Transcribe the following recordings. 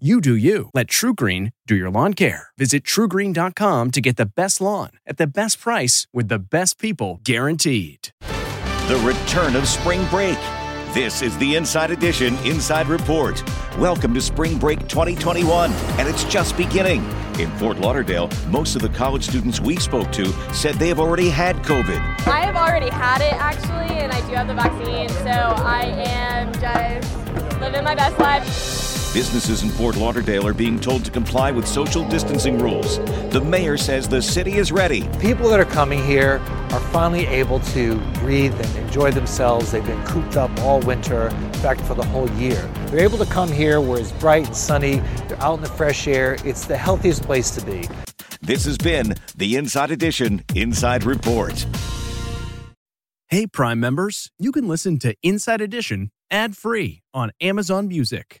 You do you. Let TruGreen do your lawn care. Visit trugreen.com to get the best lawn at the best price with the best people guaranteed. The return of spring break. This is the Inside Edition Inside Report. Welcome to Spring Break 2021, and it's just beginning. In Fort Lauderdale, most of the college students we spoke to said they have already had COVID. I have already had it actually, and I do have the vaccine, so I am just living my best life. Businesses in Fort Lauderdale are being told to comply with social distancing rules. The mayor says the city is ready. People that are coming here are finally able to breathe and enjoy themselves. They've been cooped up all winter, in fact, for the whole year. They're able to come here where it's bright and sunny, they're out in the fresh air. It's the healthiest place to be. This has been the Inside Edition Inside Report. Hey, Prime members, you can listen to Inside Edition ad free on Amazon Music.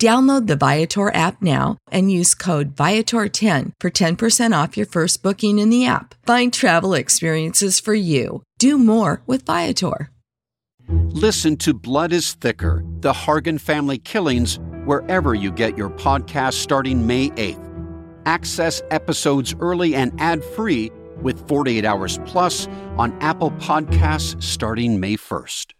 Download the Viator app now and use code Viator10 for 10% off your first booking in the app. Find travel experiences for you. Do more with Viator. Listen to Blood is Thicker The Hargan Family Killings wherever you get your podcast starting May 8th. Access episodes early and ad free with 48 Hours Plus on Apple Podcasts starting May 1st.